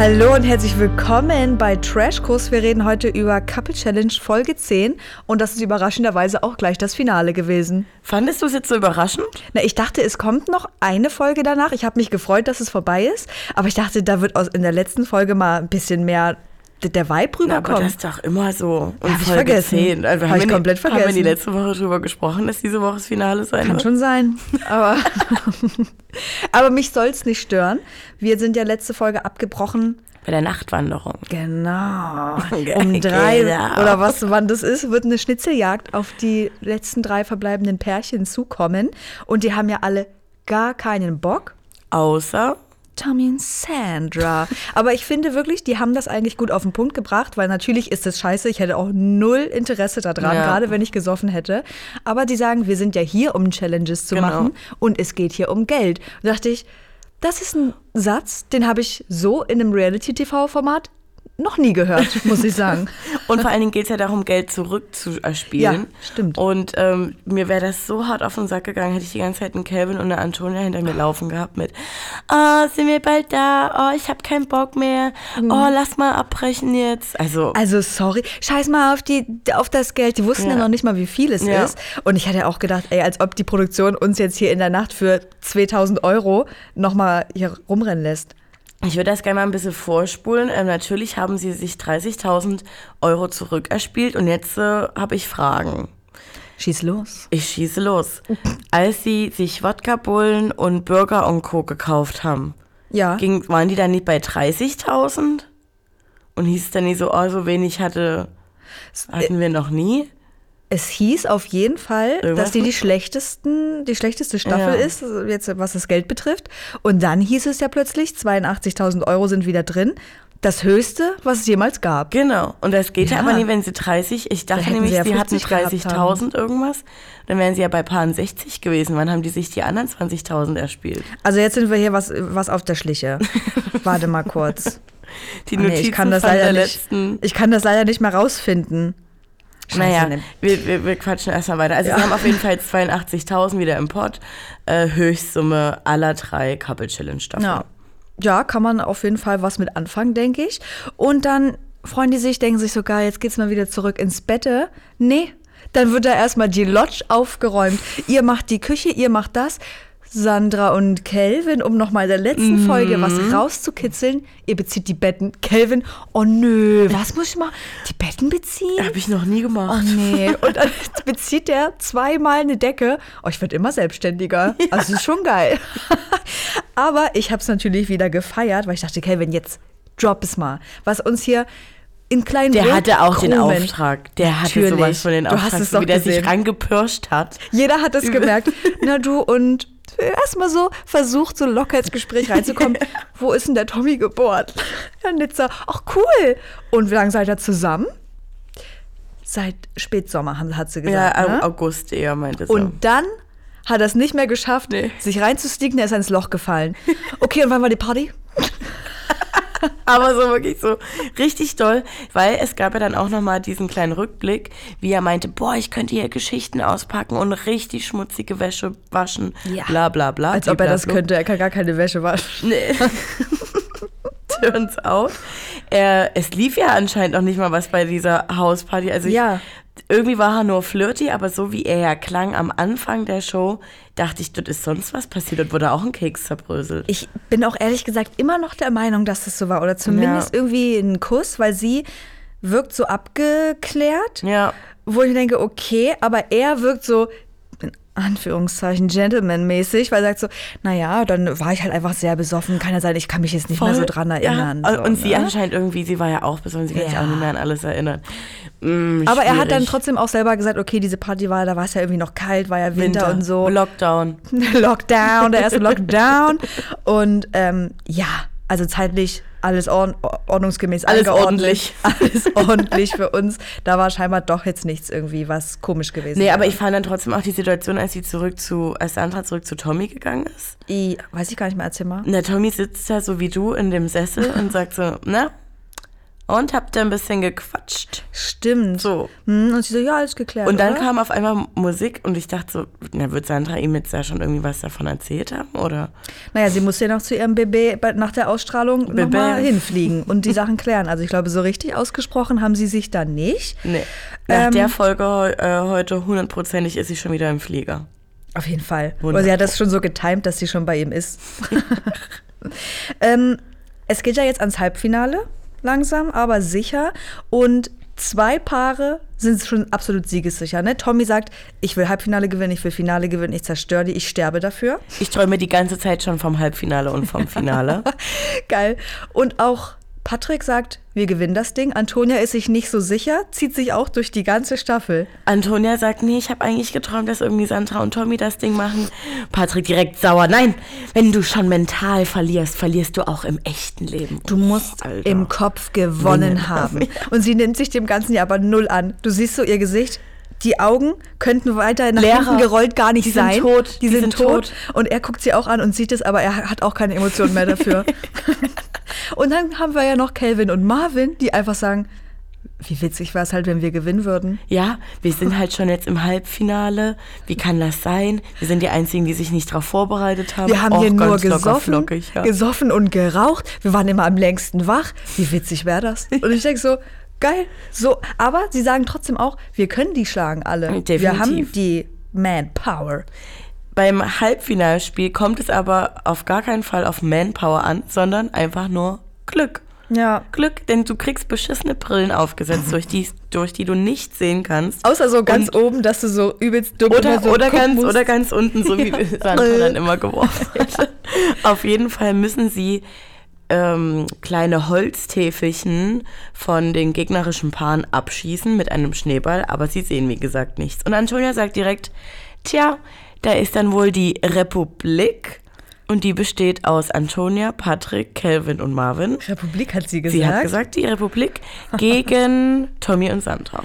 Hallo und herzlich willkommen bei Trashkurs. Wir reden heute über Couple Challenge Folge 10 und das ist überraschenderweise auch gleich das Finale gewesen. Fandest du es jetzt so überraschend? Na, ich dachte, es kommt noch eine Folge danach. Ich habe mich gefreut, dass es vorbei ist, aber ich dachte, da wird aus in der letzten Folge mal ein bisschen mehr der Vibe Na, aber das ist doch immer so. Und Hab ich vergessen. 10. Also Hab haben ich wir komplett nie, Haben wir die vergessen. letzte Woche drüber gesprochen, dass diese Woche das Finale sein Kann wird? schon sein, aber, aber mich soll es nicht stören. Wir sind ja letzte Folge abgebrochen. Bei der Nachtwanderung. Genau. Um drei Genau. oder was wann das ist, wird eine Schnitzeljagd auf die letzten drei verbleibenden Pärchen zukommen. Und die haben ja alle gar keinen Bock. Außer, Tommy und Sandra. Aber ich finde wirklich, die haben das eigentlich gut auf den Punkt gebracht, weil natürlich ist es scheiße. Ich hätte auch null Interesse daran, Ja. gerade wenn ich gesoffen hätte. Aber die sagen, wir sind ja hier, um Challenges zu Genau. machen und es geht hier um Geld. Da dachte ich, das ist ein Satz, den habe ich so in einem Reality-TV-Format noch nie gehört, muss ich sagen. und vor allen Dingen geht es ja darum, Geld zurückzuerspielen. Ja, stimmt. Und ähm, mir wäre das so hart auf den Sack gegangen, hätte ich die ganze Zeit einen Calvin und eine Antonia hinter mir laufen gehabt mit, oh, sind wir bald da? Oh, ich habe keinen Bock mehr. Mhm. Oh, lass mal abbrechen jetzt. Also, Also sorry, scheiß mal auf, die, auf das Geld. Die wussten ja. Ja. noch nicht mal, wie viel es Ja. ist. Und ich hatte auch gedacht, ey, als ob die Produktion uns jetzt hier in der Nacht für 2000 Euro nochmal hier rumrennen lässt. Ich würde das gerne mal ein bisschen vorspulen. Ähm, natürlich haben sie sich 30.000 Euro zurückerspielt und jetzt äh, habe ich Fragen. Schieß los. Ich schieße los. Als sie sich Wodka-Bullen und Burger und Co. gekauft haben, Ja. ging, waren die dann nicht bei 30.000? Und hieß es dann nicht so, oh, so wenig hatte, hatten wir noch nie? Es hieß auf jeden Fall, dass die die schlechtesten, die schlechteste Staffel Ja. ist, jetzt was das Geld betrifft. Und dann hieß es ja plötzlich, 82.000 Euro sind wieder drin. Das höchste, was es jemals gab. Genau. Und das geht ja, Ja. aber nie, wenn sie 30, ich dachte nämlich, sie ja sie hatten 50 gehabt 30.000 irgendwas. Dann wären sie ja bei Paaren 60 gewesen. Wann haben die sich die anderen 20.000 erspielt? Also jetzt sind wir hier was, was auf der Schliche. Warte mal kurz. Die Oh, nee, Notizen ich kann das leider der nicht. Ich kann das leider nicht mehr rausfinden. Naja, ne. wir, wir, wir quatschen erstmal weiter. Also Ja. sie haben auf jeden Fall 82.000 wieder im Pott. Äh, Höchstsumme aller drei Couple Challenge Staffeln. Ja. ja, kann man auf jeden Fall was mit anfangen, denke ich. Und dann freuen die sich, denken sich so, geil, jetzt geht's mal wieder zurück ins Bette. Nee, dann wird da erstmal die Lodge aufgeräumt. Ihr macht die Küche, ihr macht das. Sandra und Kelvin, um nochmal der letzten Folge was rauszukitzeln. Ihr bezieht die Betten. Kelvin, oh nö, was muss ich mal? Die Betten beziehen? Habe ich noch nie Oh gemacht. nee. Und dann bezieht der zweimal eine Decke. Oh, ich werde immer selbstständiger. Also ist schon geil. Aber ich habe es natürlich wieder gefeiert, weil ich dachte, Kevin, jetzt drop es mal. Was uns hier in kleinen Der hatte auch den Brotkrumen- Auftrag. Der hatte Natürlich. sowas von den Auftrag, wie der sich rangepirscht hat. Jeder hat es gemerkt. Na du und erstmal so versucht, so locker ins Gespräch reinzukommen. Wo ist denn der Tommy geboren? Herr Nitzer, ach cool. Und wie lange seid ihr zusammen? Seit Spätsommer, hat sie gesagt. Ja, ne? Au- August eher meinte so. Und dann hat er es nicht mehr geschafft, Nee. sich reinzustiegen, er ist ins Loch gefallen. Okay, und wann war die Party? Aber so wirklich so richtig doll, weil es gab ja dann auch nochmal diesen kleinen Rückblick, wie er meinte, boah, ich könnte hier Geschichten auspacken und richtig schmutzige Wäsche waschen, Ja. bla bla bla. Als ob er das könnte, er kann gar keine Wäsche waschen. Nee. Turns out. Er, es lief ja anscheinend noch nicht mal was bei dieser Hausparty. Also ich, Ja. Irgendwie war er nur flirty, aber so wie er ja klang am Anfang der Show, dachte ich, dort ist sonst was passiert. Dort wurde auch ein Keks zerbröselt. Ich bin auch ehrlich gesagt immer noch der Meinung, dass das so war. Oder zumindest Ja. irgendwie ein Kuss, weil sie wirkt so abgeklärt. ja. Wo ich denke, okay, aber er wirkt so, Anführungszeichen, Gentleman-mäßig, weil er sagt so, naja, dann war ich halt einfach sehr besoffen. Kann ja sein, ich kann mich jetzt nicht mehr so dran erinnern. Ja. so, und sie ne? anscheinend irgendwie, sie war ja auch besoffen, sie kann sich Ja. auch nicht mehr an alles erinnern. Mm, Aber er hat dann trotzdem auch selber gesagt, okay, diese Party war, da war es ja irgendwie noch kalt, war ja Winter, und so. Lockdown. Lockdown, der erste Lockdown. Und ähm, ja, also zeitlich alles ordn ordnungsgemäß Alles ordentlich. Alles ordentlich für uns. Da war scheinbar doch jetzt nichts irgendwie, was komisch gewesen Nee, aber wäre. ich fand dann trotzdem auch die Situation, als sie zurück zu, als Sandra zurück zu Tommy gegangen ist. I, weiß ich gar nicht mehr, erzähl mal. Der Tommy sitzt da so wie du in dem Sessel und sagt so, na, und habt ihr ein bisschen gequatscht. Stimmt. So. Hm, und sie so, ja, alles geklärt. Und dann oder? kam auf einmal Musik und ich dachte so, na, wird Sandra ihm jetzt da schon irgendwie was davon erzählt haben, oder? Naja, sie musste ja noch zu ihrem bei- nach der Ausstrahlung nochmal hinfliegen und die Sachen klären. Also ich glaube, so richtig ausgesprochen haben sie sich da nicht. Nee. Nach Ähm, der Folge äh, heute hundertprozentig ist sie schon wieder im Flieger. Auf jeden Fall. Wunder- Aber sie hat das schon so getimt, dass sie schon bei ihm ist. ähm, es geht ja jetzt ans Halbfinale, langsam, aber sicher. Und zwei Paare sind schon absolut siegessicher. Ne? Tommy sagt, ich will Halbfinale gewinnen, ich will Finale gewinnen, ich zerstöre die, ich sterbe dafür. Ich träume die ganze Zeit schon vom Halbfinale und vom Finale. Geil. Und auch Patrick sagt, wir gewinnen das Ding. Antonia ist sich nicht so sicher, zieht sich auch durch die ganze Staffel. Antonia sagt, nee, ich habe eigentlich geträumt, dass irgendwie Sandra und Tommy das Ding machen. Patrick direkt sauer. Nein, wenn du schon mental verlierst, verlierst du auch im echten Leben. Du musst Alter. im Kopf gewonnen haben. Und sie nimmt sich dem Ganzen ja aber null an. Du siehst so ihr Gesicht. Die Augen könnten weiter nach Lehrer, hinten gerollt gar nicht die sind sein. tot, Die, die sind, sind tot. tot. Und er guckt sie auch an und sieht es, aber er hat auch keine Emotionen mehr dafür. und dann haben wir ja noch Calvin und Marvin, die einfach sagen, wie witzig wäre es halt, wenn wir gewinnen würden. Ja, wir sind halt schon jetzt im Halbfinale. Wie kann das sein? Wir sind die Einzigen, die sich nicht darauf vorbereitet haben. Wir haben Och, hier nur gesoffen, flockig, ja. gesoffen und geraucht. Wir waren immer am längsten wach. Wie witzig wäre das? Und ich denke so, geil. So, aber sie sagen trotzdem auch, wir können die schlagen alle. Wir Definitiv. haben die Manpower. Beim Halbfinalspiel kommt es aber auf gar keinen Fall auf Manpower an, sondern einfach nur Glück. Ja. Glück, denn du kriegst beschissene Brillen aufgesetzt, durch die, durch die du nicht sehen kannst. Außer so ganz Und- oben, dass du so übelst dumm Oder, so oder, ganz, musst. oder ganz unten, so wie Sandra dann immer geworfen hat. Auf jeden Fall müssen sie ähm, kleine Holztäfelchen von den gegnerischen Paaren abschießen mit einem Schneeball, aber sie sehen, wie gesagt, nichts. Und Antonia sagt direkt, tja, da ist dann wohl die Republik und die besteht aus Antonia, Patrick, Calvin und Marvin. Republik hat sie gesagt. Sie hat gesagt, die Republik gegen Tommy und Sandra.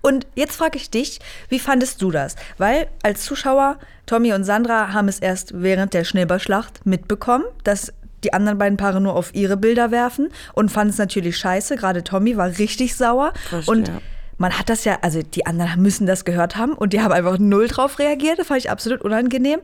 Und jetzt frage ich dich, wie fandest du das? Weil als Zuschauer, Tommy und Sandra haben es erst während der Schneeballschlacht mitbekommen, dass die anderen beiden Paare nur auf ihre Bilder werfen und fanden es natürlich scheiße. Gerade Tommy war richtig sauer. Verstehe. Und man hat das ja, also die anderen müssen das gehört haben und die haben einfach null drauf reagiert. Das fand ich absolut unangenehm.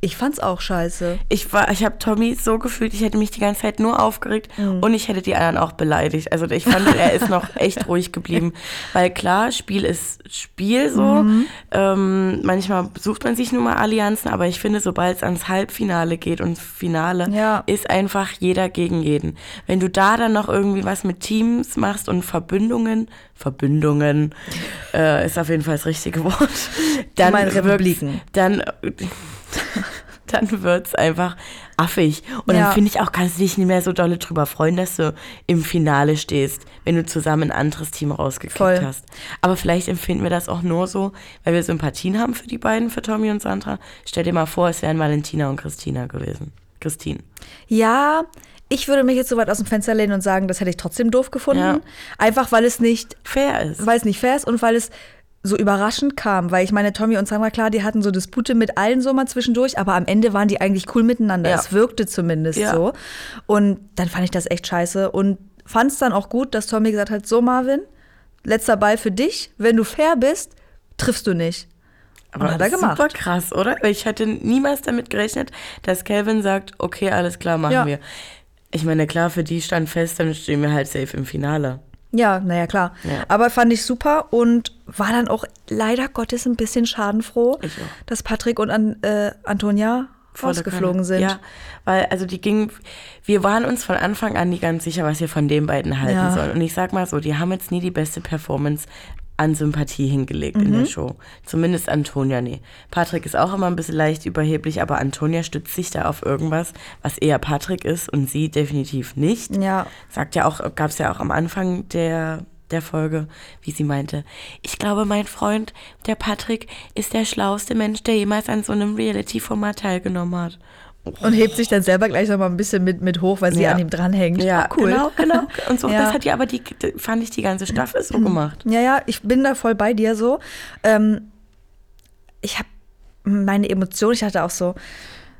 Ich fand's auch scheiße. Ich war, ich habe Tommy so gefühlt, ich hätte mich die ganze Zeit nur aufgeregt Mhm. und ich hätte die anderen auch beleidigt. Also ich fand, er ist noch echt ruhig geblieben. Weil klar, Spiel ist Spiel so. Mhm. Ähm, manchmal sucht man sich nun mal Allianzen, aber ich finde, sobald es ans Halbfinale geht und Finale, Ja. ist einfach jeder gegen jeden. Wenn du da dann noch irgendwie was mit Teams machst und Verbündungen, Verbündungen äh, ist auf jeden Fall das richtige Wort, dann meinen wirkt's- Republiken. dann dann wird's einfach affig. Und Ja. dann finde ich auch, kannst du dich nicht mehr so dolle drüber freuen, dass du im Finale stehst, wenn du zusammen ein anderes Team rausgekriegt Voll. hast. Aber vielleicht empfinden wir das auch nur so, weil wir Sympathien haben für die beiden, für Tommy und Sandra. Stell dir mal vor, es wären Valentina und Christina gewesen. Christine. Ja, ich würde mich jetzt so weit aus dem Fenster lehnen und sagen, das hätte ich trotzdem doof gefunden. Ja. Einfach weil es nicht Fair ist. weil es nicht fair ist und weil es so überraschend kam, weil ich meine, Tommy und Sandra, klar, die hatten so Dispute mit allen so mal zwischendurch, aber am Ende waren die eigentlich cool miteinander. Ja. Es wirkte zumindest Ja. so. Und dann fand ich das echt scheiße und fand es dann auch gut, dass Tommy gesagt hat, so Marvin, letzter Ball für dich, wenn du fair bist, triffst du nicht. Aber hat er gemacht. super krass, oder? Ich hätte niemals damit gerechnet, dass Calvin sagt, okay, alles klar, machen Ja. wir. Ich meine, klar, für die stand fest, dann stehen wir halt safe im Finale. Ja, naja, klar. Ja. Aber fand ich super und war dann auch leider Gottes ein bisschen schadenfroh, dass Patrick und An äh, Antonia Volle rausgeflogen Kanne. sind. Ja, weil also die gingen, wir waren uns von Anfang an nie ganz sicher, was wir von den beiden halten Ja. sollen. Und ich sag mal so, die haben jetzt nie die beste Performance an Sympathie hingelegt in Mhm. der Show. Zumindest Antonia nie. Patrick ist auch immer ein bisschen leicht überheblich, aber Antonia stützt sich da auf irgendwas, was eher Patrick ist und sie definitiv nicht. Ja. Sagt ja auch, gab es ja auch am Anfang der, der Folge, wie sie meinte, ich glaube, mein Freund, der Patrick, ist der schlauste Mensch, der jemals an so einem Reality-Format teilgenommen hat. Und hebt sich dann selber gleich noch mal ein bisschen mit, mit hoch, weil sie Ja. an ihm dranhängt. Ja, Oh, cool. genau, genau. Und so, Ja. das hat die aber die, fand ich die ganze Staffel so gemacht. Ja, ja, ich bin da voll bei dir so. Ähm, ich habe meine Emotionen, ich hatte auch so,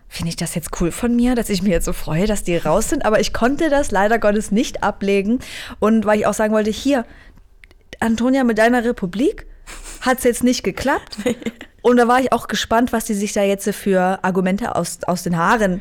finde ich das jetzt cool von mir, dass ich mir jetzt so freue, dass die raus sind. Aber ich konnte das leider Gottes nicht ablegen. Und weil ich auch sagen wollte, hier, Antonia, mit deiner Republik hat es jetzt nicht geklappt. Und da war ich auch gespannt, was die sich da jetzt für Argumente aus, aus den Haaren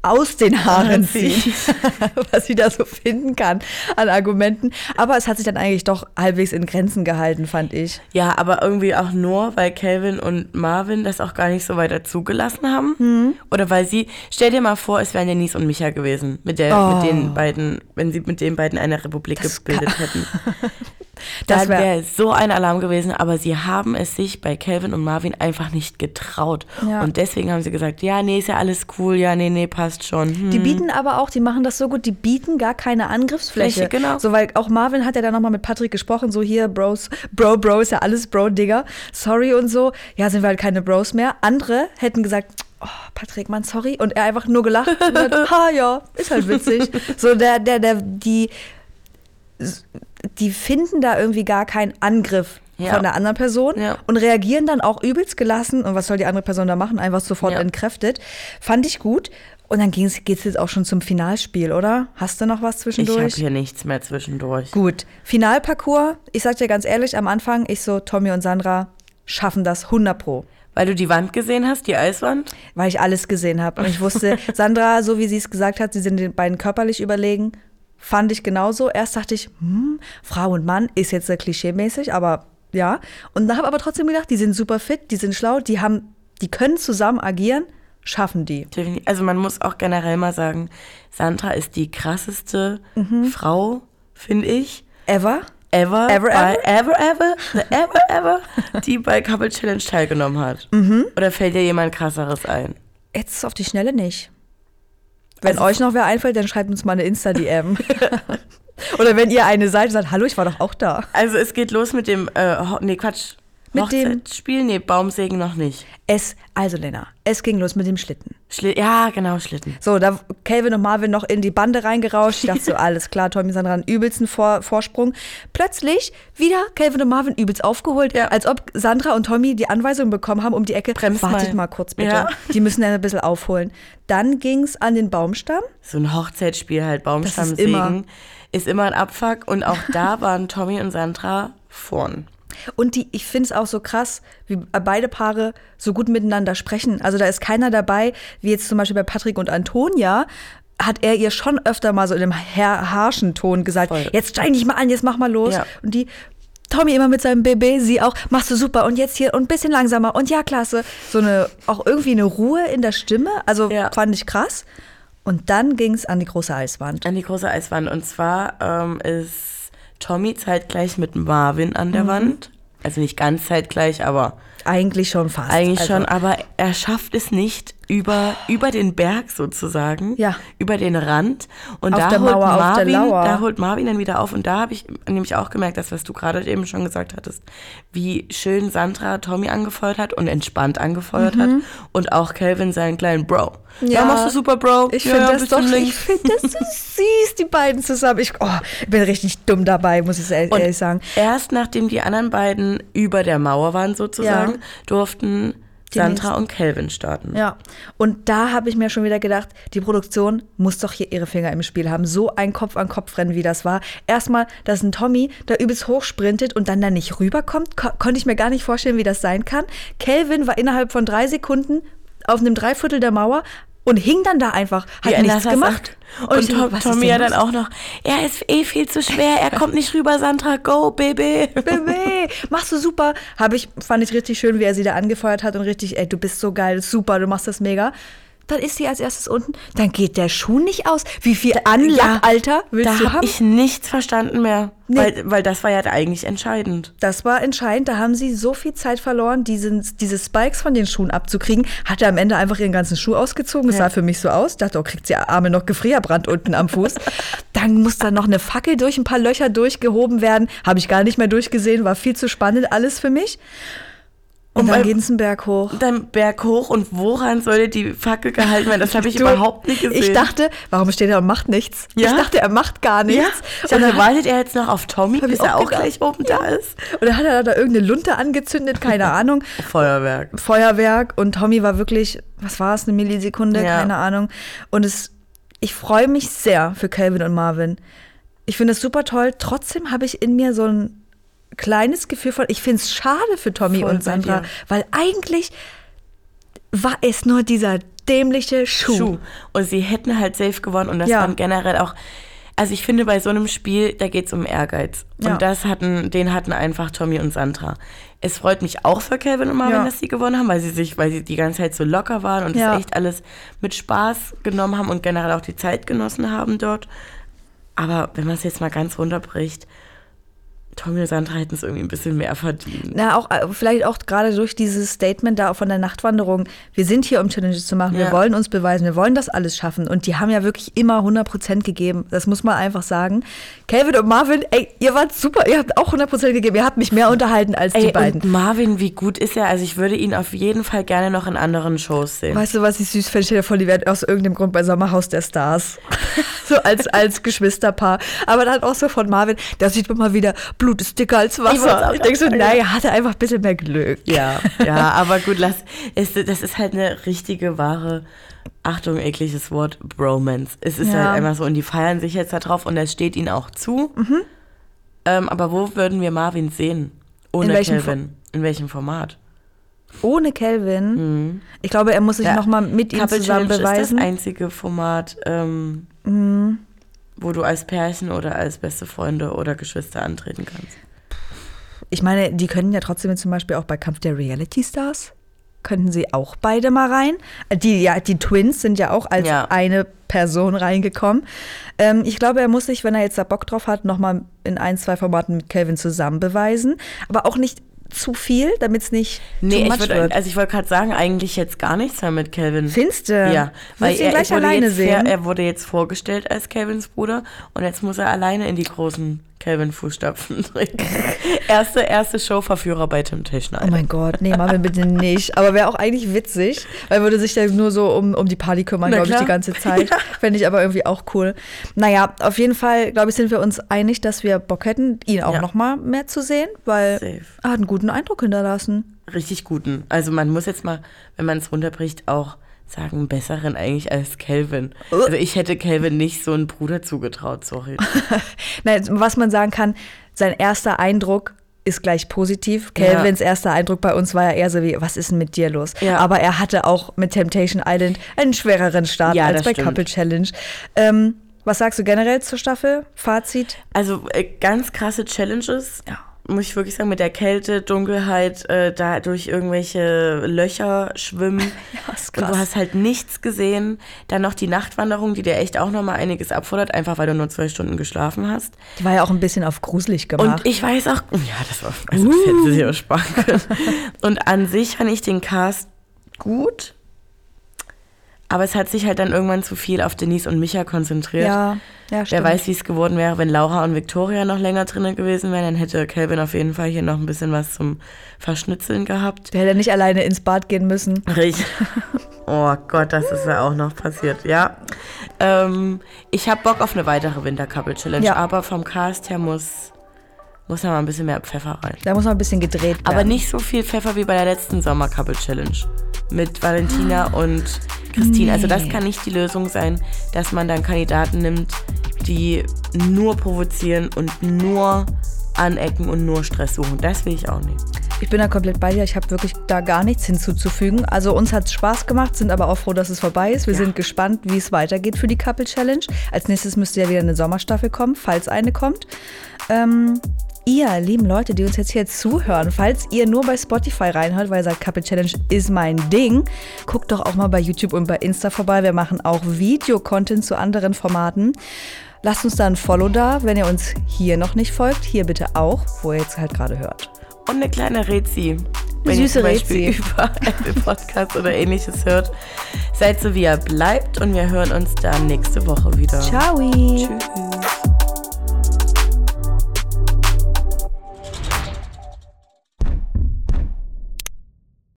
aus den Haaren zieht, was sie da so finden kann an Argumenten. Aber es hat sich dann eigentlich doch halbwegs in Grenzen gehalten, fand ich. Ja, aber irgendwie auch nur, weil Calvin und Marvin das auch gar nicht so weiter zugelassen haben. Hm. Oder weil sie, stell dir mal vor, es wären Denise und Micha gewesen, mit, der, Oh. mit den beiden, wenn sie mit den beiden eine Republik Das gebildet hätten. Das Das wär- wäre so ein Alarm gewesen, aber sie haben es sich bei Calvin und Marvin einfach nicht getraut. Ja. Und deswegen haben sie gesagt, ja, nee, ist ja alles cool, ja, nee, nee, passt schon. Hm. Die bieten aber auch, die machen das so gut, die bieten gar keine Angriffsfläche. Fläche, genau. So, weil auch Marvin hat ja dann nochmal mit Patrick gesprochen, so hier, Bros, Bro, Bro ist ja alles Bro, Digga. Sorry und so. Ja, sind wir halt keine Bros mehr. Andere hätten gesagt, oh, Patrick, Mann, sorry. Und er einfach nur gelacht und gesagt, ha, ja, ist halt witzig. So, der, der, der, die, die finden da irgendwie gar keinen Angriff Ja. von der anderen Person Ja. und reagieren dann auch übelst gelassen. Und was soll die andere Person da machen? Einfach sofort Ja. entkräftet. Fand ich gut. Und dann geht es jetzt auch schon zum Finalspiel, oder? Hast du noch was ich habe zwischendurch? hier nichts mehr zwischendurch. Gut. Finalparcours. Ich sag dir ganz ehrlich, am Anfang, ich so, Tommy und Sandra schaffen das 100 Pro. Weil du die Wand gesehen hast, die Eiswand? Weil ich alles gesehen habe. Und ich wusste, Sandra, so wie sie es gesagt hat, sie sind den beiden körperlich überlegen. Fand ich genauso. Erst dachte ich, hm, Frau und Mann ist jetzt sehr klischeemäßig, aber ja. Und da habe aber trotzdem gedacht, die sind super fit, die sind schlau, die haben, die können zusammen agieren, schaffen die. Also man muss auch generell mal sagen, Sandra ist die krasseste Mhm. Frau, finde ich, Ever? ever, Ever, bei, ever, ever, ever, ever, die bei Couple Challenge teilgenommen hat. Mhm. Oder fällt dir jemand krasseres ein? Jetzt auf die Schnelle nicht. Wenn Also- euch noch wer einfällt, dann schreibt uns mal eine Insta-DM. Oder wenn ihr eine seid, sagt, hallo, ich war doch auch da. Also es geht los mit dem, äh, nee Quatsch, Mit dem- Hochzeitsspiel, nee, Baumsägen noch nicht. Es, also Lena, es ging los mit dem Schlitten. Schli ja, genau, Schlitten. So, da Calvin und Marvin noch in die Bande reingerauscht. Ich dachte so, alles klar, Tommy Sandra einen übelsten Vor Vorsprung. Plötzlich wieder Calvin und Marvin übelst aufgeholt, als ob Sandra und Tommy die Anweisung bekommen haben um die Ecke. Bremst Wartet mal. mal, kurz bitte. Ja. Die müssen ja ein bisschen aufholen. Dann ging's an den Baumstamm. So ein Hochzeitsspiel halt, Das ist immer- ist immer ein Abfuck. Und auch da waren Tommy und Sandra vorn. Und die, ich finde es auch so krass, wie beide Paare so gut miteinander sprechen. Also da ist keiner dabei, wie jetzt zum Beispiel bei Patrick und Antonia, hat er ihr schon öfter mal so in einem harschen Ton gesagt, Voll. jetzt streng dich mal an, jetzt mach mal los. Ja. Und die, Tommy immer mit seinem Baby, sie auch, machst du super und jetzt hier und ein bisschen langsamer und ja, klasse. So eine, auch irgendwie eine Ruhe in der Stimme, also Ja. fand ich krass. Und dann ging es an die große Eiswand. An die große Eiswand. Und zwar ähm, ist Tommy zeitgleich mit Marvin an Mhm. der Wand. Also nicht ganz zeitgleich, aber Eigentlich schon fast. eigentlich also, schon. Aber er schafft es nicht über, über den Berg sozusagen. Ja. Über den Rand. Und Auf da holt Mauer, Marvin, da holt Marvin dann wieder auf. Und da habe ich nämlich auch gemerkt, das, was du gerade eben schon gesagt hattest, wie schön Sandra Tommy angefeuert hat und entspannt angefeuert hat. Und auch Calvin seinen kleinen Bro. Ja, Mhm. Ja. machst du super, Bro. Ich ja, finde ja, das doch, links. ich finde das so süß, die beiden zusammen. Ich oh, ich bin richtig dumm dabei, muss ich ehrlich, ehrlich sagen. erst nachdem die anderen beiden über der Mauer waren sozusagen, Durften Die Sandra nächsten. und Calvin starten. Ja, und da habe ich mir schon wieder gedacht, die Produktion muss doch hier ihre Finger im Spiel haben. So ein Kopf-an-Kopf-Rennen, wie das war. Erstmal, dass ein Tommy da übelst hochsprintet und dann da nicht rüberkommt, ko konnte ich mir gar nicht vorstellen, wie das sein kann. Kelvin war innerhalb von drei Sekunden auf einem Dreiviertel der Mauer und hing dann da einfach, hat er nichts gemacht. sagt. Und, ich Tom, so, Tommy ja dann auch noch, er ist eh viel zu schwer, er kommt nicht rüber, Sandra, go, Baby. Baby, machst du super. Habe ich, fand ich richtig schön, wie er sie da angefeuert hat und richtig, ey, du bist so geil, super, du machst das mega. Dann ist sie als erstes unten, dann geht der Schuh nicht aus. Wie viel Anlack, Alter, willst da du habe haben? ich nichts verstanden mehr, Nee. weil, weil das war ja eigentlich entscheidend. das war entscheidend, da haben sie so viel Zeit verloren, diesen, diese Spikes von den Schuhen abzukriegen. Hat er am Ende einfach ihren ganzen Schuh ausgezogen. Das Ja. sah für mich so aus. Dachte, oh, kriegt sie Arme noch Gefrierbrand unten am Fuß. Dann muss da noch eine Fackel durch ein paar Löcher durchgehoben werden. Habe ich gar nicht mehr durchgesehen, war viel zu spannend alles für mich. Und, dann bei- geht es einen Berg hoch. Dann Berg hoch und woran sollte die Fackel gehalten werden? Das habe ich Du, überhaupt nicht gesehen. Ich dachte, warum steht er und macht nichts? Ja? Ich dachte, er macht gar nichts. ja, ich und, dann, wartet er jetzt noch auf Tommy, bis er auch gedacht. gleich oben da ist? und dann hat er da irgendeine Lunte angezündet, keine Ahnung. Feuerwerk. Feuerwerk und Tommy war wirklich, was war es, eine Millisekunde, Ja. keine Ahnung. Und es, ich freue mich sehr für Calvin und Marvin. Ich finde es super toll. Trotzdem habe ich in mir so ein kleines Gefühl von, ich finde es schade für Tommy Voll und Sandra, weil eigentlich war es nur dieser dämliche Schuh. Schuh. Und sie hätten halt safe gewonnen und das Ja. waren generell auch. Also ich finde, bei so einem Spiel, da geht es um Ehrgeiz. Ja. Und das hatten, den hatten einfach Tommy und Sandra. Es freut mich auch für Calvin und Marvin, Ja. dass sie gewonnen haben, weil sie sich, weil sie die ganze Zeit so locker waren und Ja. es echt alles mit Spaß genommen haben und generell auch die Zeit genossen haben dort. Aber wenn man es jetzt mal ganz runterbricht, Tommy und Sandra hätten es irgendwie ein bisschen mehr verdient. Na, auch äh, vielleicht auch gerade durch dieses Statement da von der Nachtwanderung. Wir sind hier, um Challenges zu machen. Wir Ja. wollen uns beweisen. Wir wollen das alles schaffen. Und die haben ja wirklich immer 100% gegeben. Das muss man einfach sagen. Calvin und Marvin, ey, ihr wart super. Ihr habt auch 100% gegeben. Ihr habt mich mehr unterhalten als die Ey, beiden. und Marvin, wie gut ist er? Also ich würde ihn auf jeden Fall gerne noch in anderen Shows sehen. Weißt du, was ich süß finde? Stell dir vor, die werden aus irgendeinem Grund bei Sommerhaus der Stars. so als, als Geschwisterpaar. Aber dann auch so von Marvin, da sieht man mal wieder, Blut ist dicker als Ich Wasser. auch Ich, denke so, naja, hatte einfach ein bisschen mehr Glück. Ja, ja, aber gut, lass. Es, das ist halt eine richtige, wahre, Achtung, ekliges Wort, Bromance. Es ist Ja. halt einfach so, und die feiern sich jetzt da drauf und das steht ihnen auch zu. Mhm. Ähm, aber wo würden wir Marvin sehen? Ohne In welchem Calvin. In welchem Format? Ohne Calvin. Ich glaube, er muss sich Ja, noch mal mit ihm Couple zusammen Challenge beweisen. ist das einzige Format, ähm, Mhm. wo du als Pärchen oder als beste Freunde oder Geschwister antreten kannst. Ich meine, die können ja trotzdem zum Beispiel auch bei Kampf der Reality Stars. Könnten sie auch beide mal rein? Die, ja, die Twins sind ja auch als Ja. eine Person reingekommen. Ähm, ich glaube, er muss sich, wenn er jetzt da Bock drauf hat, nochmal in ein, zwei Formaten mit Calvin zusammen beweisen. Aber auch nicht zu viel, damit es nicht Nee, too ich much würd, wird. also ich wollte gerade sagen, eigentlich jetzt gar nichts mehr mit Calvin. Findest du? Ja, weil Willst du ihn er, gleich alleine jetzt sehen? Fair, er wurde jetzt vorgestellt als Calvins Bruder und jetzt muss er alleine in die großen Calvin-Fußstapfen treten. erste, erste Showverführer bei Temptation Oh Island. mein Gott, nee, Marvin, bitte nicht. Aber wäre auch eigentlich witzig, weil würde sich dann nur so um, um die Party kümmern, glaube ich, die ganze Zeit. Fände ich aber irgendwie auch cool. Naja, auf jeden Fall, glaube ich, sind wir uns einig, dass wir Bock hätten, ihn auch Ja. noch mal mehr zu sehen, weil Safe. er hat einen guten Eindruck hinterlassen. Richtig guten. Also man muss jetzt mal, wenn man es runterbricht, auch sagen, besseren eigentlich als Calvin. Uh. Also ich hätte Calvin nicht so einen Bruder zugetraut, sorry. Nein, was man sagen kann, sein erster Eindruck ist gleich positiv. Ja. Calvins erster Eindruck bei uns war ja eher so wie, was ist denn mit dir los? Ja. Aber er hatte auch mit Temptation Island einen schwereren Start Ja, als bei stimmt. Couple Challenge. Ähm, was sagst du generell zur Staffel? Fazit? Also äh, ganz krasse Challenges. Ja. Muss ich wirklich sagen, mit der Kälte, Dunkelheit, äh, da durch irgendwelche Löcher schwimmen. Ja, ist Und krass. du hast halt nichts gesehen. Dann noch die Nachtwanderung, die dir echt auch nochmal einiges abfordert, einfach weil du nur zwei Stunden geschlafen hast. Die war ja auch ein bisschen auf gruselig gemacht. Und ich weiß auch, ja, das war, also das hätte auch sparen können. Und an sich fand ich den Cast gut. Aber es hat sich halt dann irgendwann zu viel auf Denise und Micha konzentriert. ja, ja, Wer stimmt. weiß, wie es geworden wäre, wenn Laura und Victoria noch länger drinnen gewesen wären, dann hätte Calvin auf jeden Fall hier noch ein bisschen was zum Verschnitzeln gehabt. Der hätte nicht alleine ins Bad gehen müssen. Richtig. Oh Gott, das ist ja auch noch passiert, ja. Ähm, ich habe Bock auf eine weitere Winter-Couple-Challenge, Ja. aber vom Cast her muss, muss da mal ein bisschen mehr Pfeffer rein. Da muss man ein bisschen gedreht werden. Aber nicht so viel Pfeffer wie bei der letzten Sommer-Couple-Challenge mit Valentina und Christine. Also das Nee. kann nicht die Lösung sein, dass man dann Kandidaten nimmt, die nur provozieren und nur anecken und nur Stress suchen. Das will ich auch nicht. Ich bin da komplett bei dir. Ich habe wirklich da gar nichts hinzuzufügen. Also uns hat es Spaß gemacht, sind aber auch froh, dass es vorbei ist. Wir Ja. sind gespannt, wie es weitergeht für die Couple Challenge. Als nächstes müsste ja wieder eine Sommerstaffel kommen, falls eine kommt. Ähm, ihr, lieben Leute, die uns jetzt hier zuhören, falls ihr nur bei Spotify reinhört, weil ihr sagt, Couple Challenge ist mein Ding, guckt doch auch mal bei YouTube und bei Insta vorbei. Wir machen auch Video-Content zu anderen Formaten. Lasst uns da ein Follow da, wenn ihr uns hier noch nicht folgt. Hier bitte auch, wo ihr jetzt halt gerade hört. Und eine kleine Rezi. Wenn ihr süße zum Beispiel Rezi. über Apple Podcast oder ähnliches hört. Seid so wie ihr bleibt und wir hören uns dann nächste Woche wieder. Ciao. Tschüss.